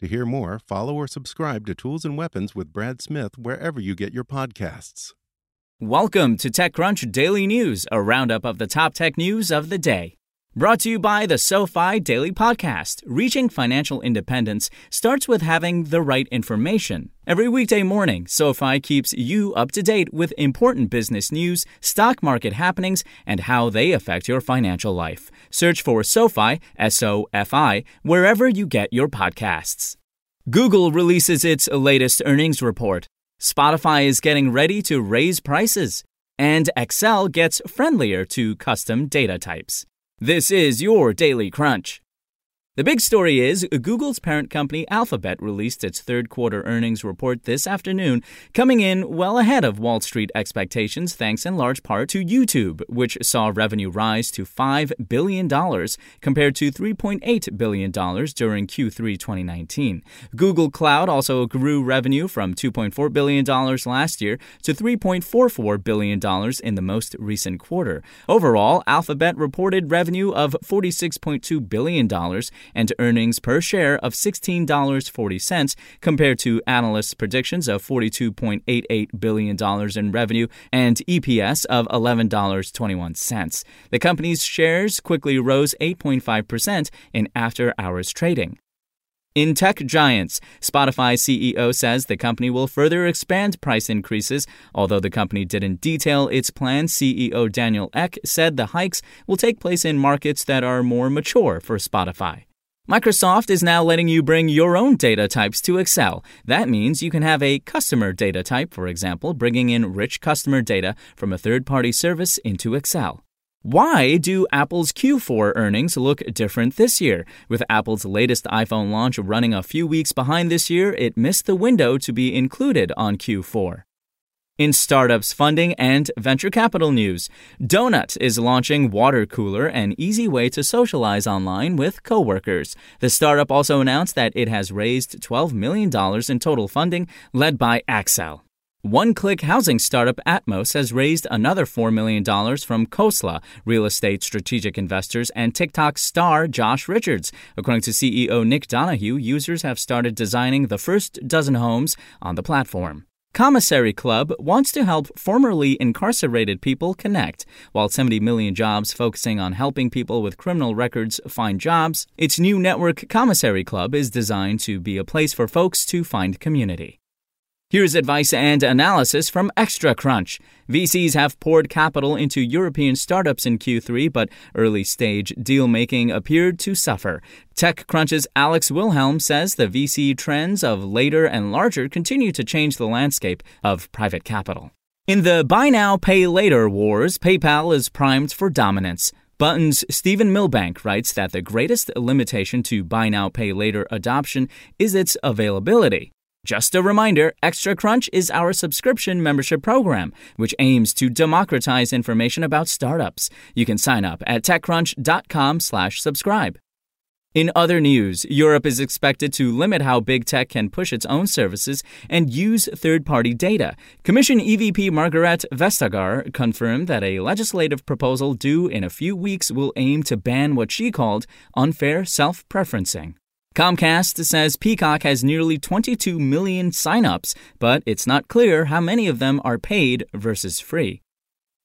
To hear more, follow or subscribe to Tools and Weapons with Brad Smith wherever you get your podcasts. Welcome to TechCrunch Daily News, a roundup of the top tech news of the day. Brought to you by the SoFi Daily Podcast. Reaching financial independence starts with having the right information. Every weekday morning, SoFi keeps you up to date with important business news, stock market happenings, and how they affect your financial life. Search for SoFi, S O F I, wherever you get your podcasts. Google releases its latest earnings report. Spotify is getting ready to raise prices. And Excel gets friendlier to custom data types. This is your Daily Crunch. The big story is Google's parent company Alphabet released its third quarter earnings report this afternoon, coming in well ahead of Wall Street expectations thanks in large part to YouTube, which saw revenue rise to $5 billion compared to $3.8 billion during Q3 2019. Google Cloud also grew revenue from $2.4 billion last year to $3.44 billion in the most recent quarter. Overall, Alphabet reported revenue of $46.2 billion and earnings per share of $16.40 compared to analysts' predictions of $42.88 billion in revenue and EPS of $11.21. The company's shares quickly rose 8.5% in after hours trading. In tech giants, Spotify CEO says the company will further expand price increases. Although the company didn't detail its plans, CEO Daniel Ek said the hikes will take place in markets that are more mature for Spotify. Microsoft is now letting you bring your own data types to Excel. That means you can have a customer data type, for example, bringing in rich customer data from a third party service into Excel. Why do Apple's Q4 earnings look different this year? With Apple's latest iPhone launch running a few weeks behind this year, it missed the window to be included on Q4. In startups funding and venture capital news, Donut is launching Water Cooler, an easy way to socialize online with coworkers. The startup also announced that it has raised $12 million in total funding, led by Accel. One click housing startup Atmos has raised another $4 million from Khosla, real estate strategic investors, and TikTok star Josh Richards. According to CEO Nick Donahue, users have started designing the first dozen homes on the platform. Commissary Club wants to help formerly incarcerated people connect. While 70 million jobs focusing on helping people with criminal records find jobs, its new network Commissary Club is designed to be a place for folks to find community. Here's advice and analysis from Extra Crunch. VCs have poured capital into European startups in Q3, but early stage deal making appeared to suffer. TechCrunch's Alex Wilhelm says the VC trends of later and larger continue to change the landscape of private capital. In the buy now, pay later wars, PayPal is primed for dominance. Button's Stephen Milbank writes that the greatest limitation to buy now, pay later adoption is its availability. Just a reminder, Extra Crunch is our subscription membership program, which aims to democratize information about startups. You can sign up at techcrunch.com/slash subscribe. In other news, Europe is expected to limit how big tech can push its own services and use third-party data. Commission EVP Margrethe Vestager confirmed that a legislative proposal due in a few weeks will aim to ban what she called unfair self-preferencing. Comcast says Peacock has nearly 22 million signups, but it's not clear how many of them are paid versus free.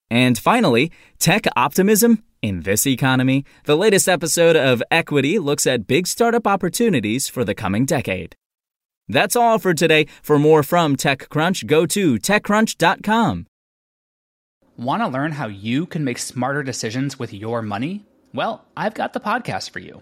And finally, tech optimism in this economy. The latest episode of Equity looks at big startup opportunities for the coming decade. That's all for today. For more from TechCrunch, go to TechCrunch.com. Want to learn how you can make smarter decisions with your money? Well, I've got the podcast for you.